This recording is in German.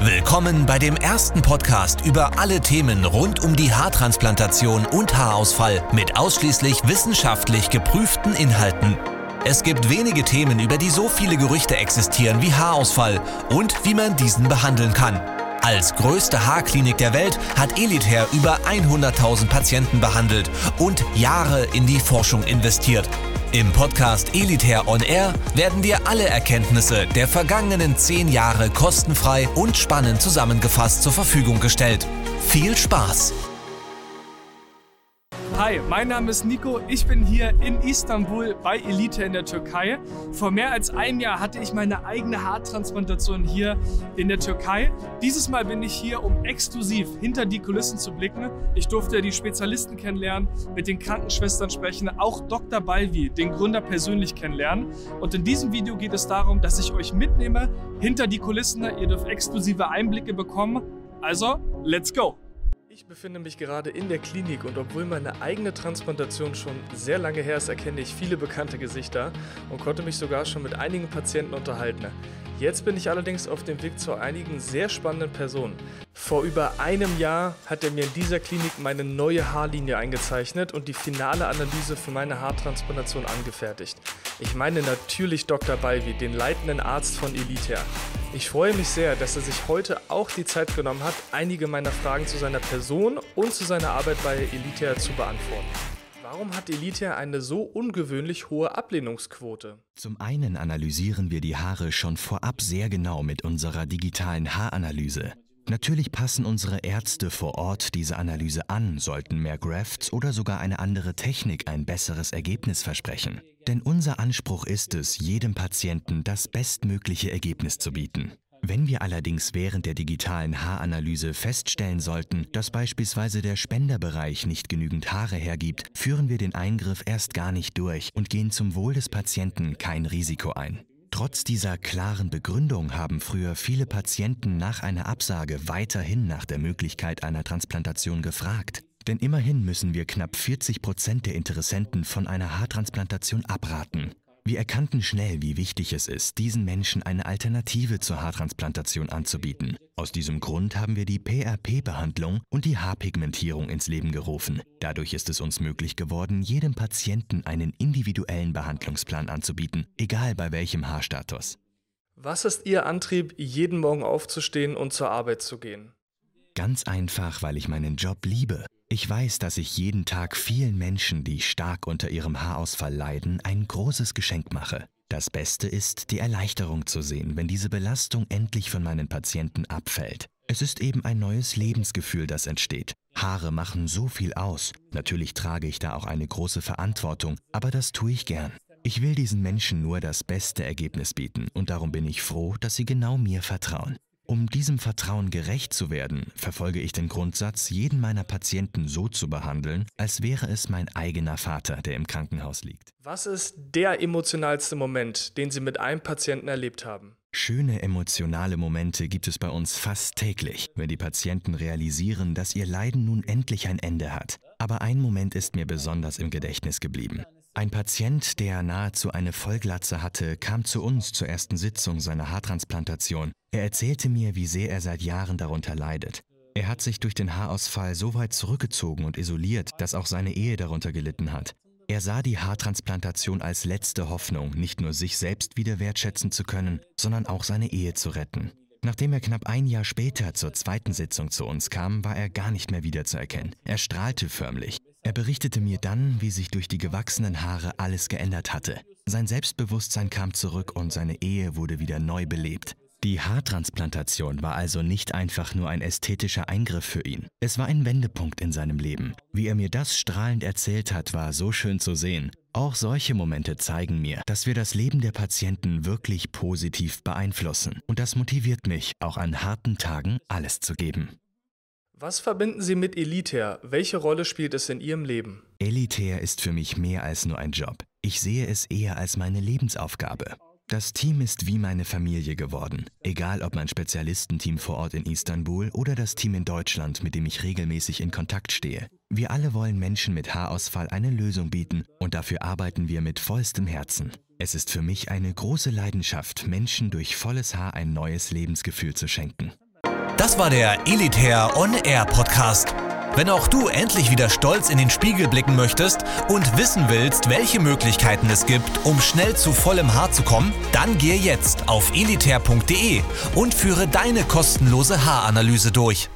Willkommen bei dem ersten Podcast über alle Themen rund um die Haartransplantation und Haarausfall mit ausschließlich wissenschaftlich geprüften Inhalten. Es gibt wenige Themen, über die so viele Gerüchte existieren wie Haarausfall und wie man diesen behandeln kann. Als größte Haarklinik der Welt hat Elitair über 100.000 Patienten behandelt und Jahre in die Forschung investiert. Im Podcast Elitair On Air werden dir alle Erkenntnisse der vergangenen zehn Jahre kostenfrei und spannend zusammengefasst zur Verfügung gestellt. Viel Spaß! Hi, mein Name ist Nico. Ich bin hier in Istanbul bei Elite in der Türkei. Vor mehr als einem Jahr hatte ich meine eigene Haartransplantation hier in der Türkei. Dieses Mal bin ich hier, um exklusiv hinter die Kulissen zu blicken. Ich durfte die Spezialisten kennenlernen, mit den Krankenschwestern sprechen, auch Dr. Balvi, den Gründer, persönlich kennenlernen. Und in diesem Video geht es darum, dass ich euch mitnehme hinter die Kulissen. Ihr dürft exklusive Einblicke bekommen. Also, let's go! Ich befinde mich gerade in der Klinik und obwohl meine eigene Transplantation schon sehr lange her ist, erkenne ich viele bekannte Gesichter und konnte mich sogar schon mit einigen Patienten unterhalten. Jetzt bin ich allerdings auf dem Weg zu einigen sehr spannenden Personen. Vor über einem Jahr hat er mir in dieser Klinik meine neue Haarlinie eingezeichnet und die finale Analyse für meine Haartransplantation angefertigt. Ich meine natürlich Dr. Balvi, den leitenden Arzt von Elitair. Ich freue mich sehr, dass er sich heute auch die Zeit genommen hat, einige meiner Fragen zu seiner Person und zu seiner Arbeit bei Elitair zu beantworten. Warum hat Elite eine so ungewöhnlich hohe Ablehnungsquote? Zum einen analysieren wir die Haare schon vorab sehr genau mit unserer digitalen Haaranalyse. Natürlich passen unsere Ärzte vor Ort diese Analyse an, sollten mehr Grafts oder sogar eine andere Technik ein besseres Ergebnis versprechen. Denn unser Anspruch ist es, jedem Patienten das bestmögliche Ergebnis zu bieten. Wenn wir allerdings während der digitalen Haaranalyse feststellen sollten, dass beispielsweise der Spenderbereich nicht genügend Haare hergibt, führen wir den Eingriff erst gar nicht durch und gehen zum Wohl des Patienten kein Risiko ein. Trotz dieser klaren Begründung haben früher viele Patienten nach einer Absage weiterhin nach der Möglichkeit einer Transplantation gefragt. Denn immerhin müssen wir knapp 40 Prozent der Interessenten von einer Haartransplantation abraten. Wir erkannten schnell, wie wichtig es ist, diesen Menschen eine Alternative zur Haartransplantation anzubieten. Aus diesem Grund haben wir die PRP-Behandlung und die Haarpigmentierung ins Leben gerufen. Dadurch ist es uns möglich geworden, jedem Patienten einen individuellen Behandlungsplan anzubieten, egal bei welchem Haarstatus. Was ist Ihr Antrieb, jeden Morgen aufzustehen und zur Arbeit zu gehen? Ganz einfach, weil ich meinen Job liebe. Ich weiß, dass ich jeden Tag vielen Menschen, die stark unter ihrem Haarausfall leiden, ein großes Geschenk mache. Das Beste ist, die Erleichterung zu sehen, wenn diese Belastung endlich von meinen Patienten abfällt. Es ist eben ein neues Lebensgefühl, das entsteht. Haare machen so viel aus. Natürlich trage ich da auch eine große Verantwortung, aber das tue ich gern. Ich will diesen Menschen nur das beste Ergebnis bieten und darum bin ich froh, dass sie genau mir vertrauen. Um diesem Vertrauen gerecht zu werden, verfolge ich den Grundsatz, jeden meiner Patienten so zu behandeln, als wäre es mein eigener Vater, der im Krankenhaus liegt. Was ist der emotionalste Moment, den Sie mit einem Patienten erlebt haben? Schöne emotionale Momente gibt es bei uns fast täglich, wenn die Patienten realisieren, dass ihr Leiden nun endlich ein Ende hat. Aber ein Moment ist mir besonders im Gedächtnis geblieben. Ein Patient, der nahezu eine Vollglatze hatte, kam zu uns zur ersten Sitzung seiner Haartransplantation. Er erzählte mir, wie sehr er seit Jahren darunter leidet. Er hat sich durch den Haarausfall so weit zurückgezogen und isoliert, dass auch seine Ehe darunter gelitten hat. Er sah die Haartransplantation als letzte Hoffnung, nicht nur sich selbst wieder wertschätzen zu können, sondern auch seine Ehe zu retten. Nachdem er knapp ein Jahr später zur zweiten Sitzung zu uns kam, war er gar nicht mehr wiederzuerkennen. Er strahlte förmlich. Er berichtete mir dann, wie sich durch die gewachsenen Haare alles geändert hatte. Sein Selbstbewusstsein kam zurück und seine Ehe wurde wieder neu belebt. Die Haartransplantation war also nicht einfach nur ein ästhetischer Eingriff für ihn. Es war ein Wendepunkt in seinem Leben. Wie er mir das strahlend erzählt hat, war so schön zu sehen. Auch solche Momente zeigen mir, dass wir das Leben der Patienten wirklich positiv beeinflussen. Und das motiviert mich, auch an harten Tagen alles zu geben. Was verbinden Sie mit Elitair? Welche Rolle spielt es in Ihrem Leben? Elitair ist für mich mehr als nur ein Job. Ich sehe es eher als meine Lebensaufgabe. Das Team ist wie meine Familie geworden. Egal ob mein Spezialistenteam vor Ort in Istanbul oder das Team in Deutschland, mit dem ich regelmäßig in Kontakt stehe. Wir alle wollen Menschen mit Haarausfall eine Lösung bieten und dafür arbeiten wir mit vollstem Herzen. Es ist für mich eine große Leidenschaft, Menschen durch volles Haar ein neues Lebensgefühl zu schenken. Das war der Elitair On Air Podcast. Wenn auch du endlich wieder stolz in den Spiegel blicken möchtest und wissen willst, welche Möglichkeiten es gibt, um schnell zu vollem Haar zu kommen, dann gehe jetzt auf elitair.de und führe deine kostenlose Haaranalyse durch.